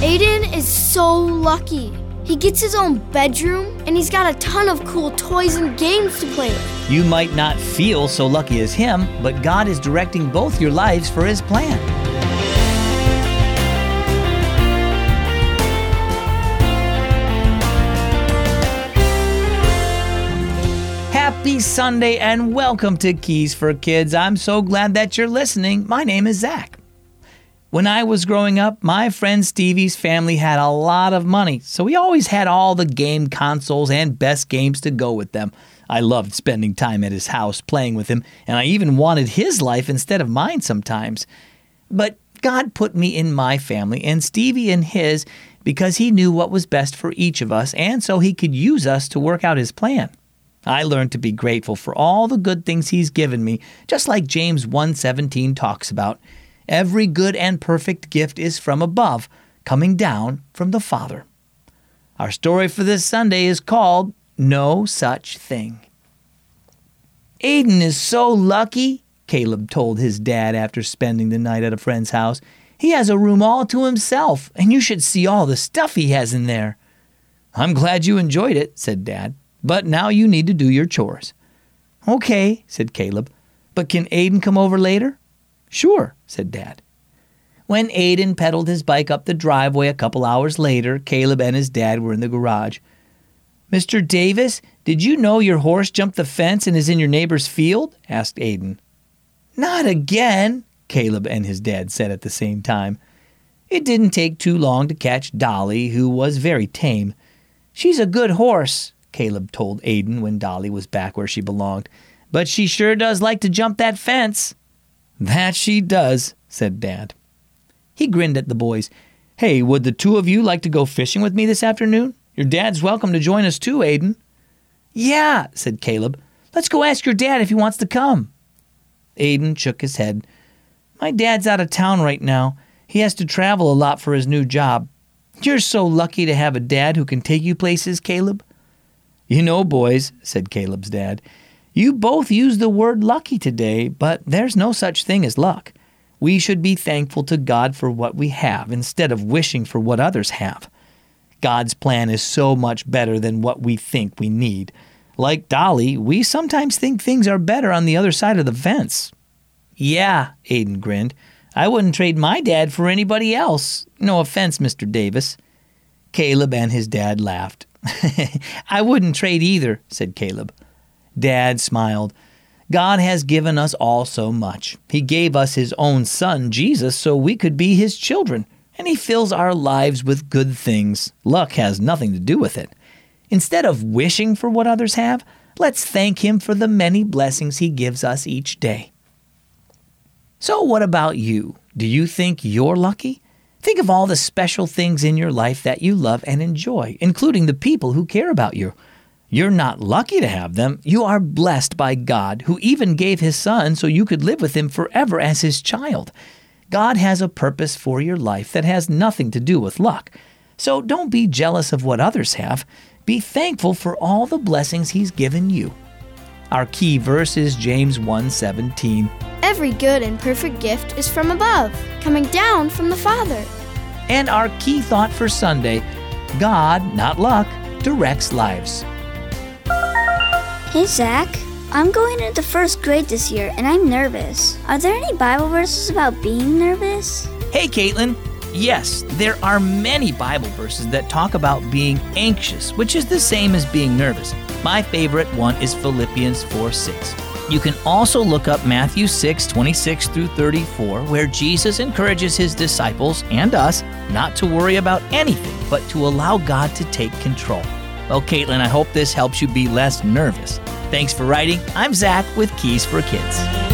Aiden is so lucky. He gets his own bedroom and he's got a ton of cool toys and games to play with. You might not feel so lucky as him, but God is directing both your lives for His plan. Happy Sunday and welcome to Keys for Kids. I'm so glad that you're listening. My name is Zach. When I was growing up, my friend Stevie's family had a lot of money, so we always had all the game consoles and best games to go with them. I loved spending time at his house playing with him, and I even wanted his life instead of mine sometimes. But God put me in my family and Stevie in his because he knew what was best for each of us, and so he could use us to work out his plan. I learned to be grateful for all the good things he's given me, just like James 1:17 talks about. Every good and perfect gift is from above, coming down from the Father. Our story for this Sunday is called No Such Thing. Aiden is so lucky, Caleb told his dad after spending the night at a friend's house. He has a room all to himself, and you should see all the stuff he has in there. I'm glad you enjoyed it, said Dad. But now you need to do your chores. Okay, said Caleb. But can Aiden come over later? Sure, said Dad. When Aiden pedaled his bike up the driveway a couple hours later, Caleb and his dad were in the garage. Mr. Davis, did you know your horse jumped the fence and is in your neighbor's field? asked Aiden. Not again, Caleb and his dad said at the same time. It didn't take too long to catch Dolly, who was very tame. She's a good horse, Caleb told Aiden when Dolly was back where she belonged. But she sure does like to jump that fence. That she does, said Dad. He grinned at the boys. Hey, would the two of you like to go fishing with me this afternoon? Your dad's welcome to join us too, Aiden. Yeah, said Caleb. Let's go ask your dad if he wants to come. Aiden shook his head. My dad's out of town right now. He has to travel a lot for his new job. You're so lucky to have a dad who can take you places, Caleb. You know, boys, said Caleb's dad, you both used the word lucky today, but there's no such thing as luck. We should be thankful to God for what we have instead of wishing for what others have. God's plan is so much better than what we think we need. Like Dolly, we sometimes think things are better on the other side of the fence. Yeah, Aiden grinned. I wouldn't trade my dad for anybody else. No offense, Mr. Davis. Caleb and his dad laughed. I wouldn't trade either, said Caleb. Dad smiled. God has given us all so much. He gave us His own Son, Jesus, so we could be His children, and He fills our lives with good things. Luck has nothing to do with it. Instead of wishing for what others have, let's thank Him for the many blessings He gives us each day. So, what about you? Do you think you're lucky? Think of all the special things in your life that you love and enjoy, including the people who care about you. You're not lucky to have them. You are blessed by God, who even gave His Son so you could live with Him forever as His child. God has a purpose for your life that has nothing to do with luck. So don't be jealous of what others have. Be thankful for all the blessings He's given you. Our key verse is James 1:17. Every good and perfect gift is from above, coming down from the Father. And our key thought for Sunday, God, not luck, directs lives. Hey, Zach. I'm going into first grade this year and I'm nervous. Are there any Bible verses about being nervous? Hey, Caitlin. Yes, there are many Bible verses that talk about being anxious, which is the same as being nervous. My favorite one is Philippians 4 6. You can also look up Matthew 6 26 through 34, where Jesus encourages his disciples and us not to worry about anything, but to allow God to take control. Well, Caitlin, I hope this helps you be less nervous. Thanks for writing. I'm Zach with Keys for Kids.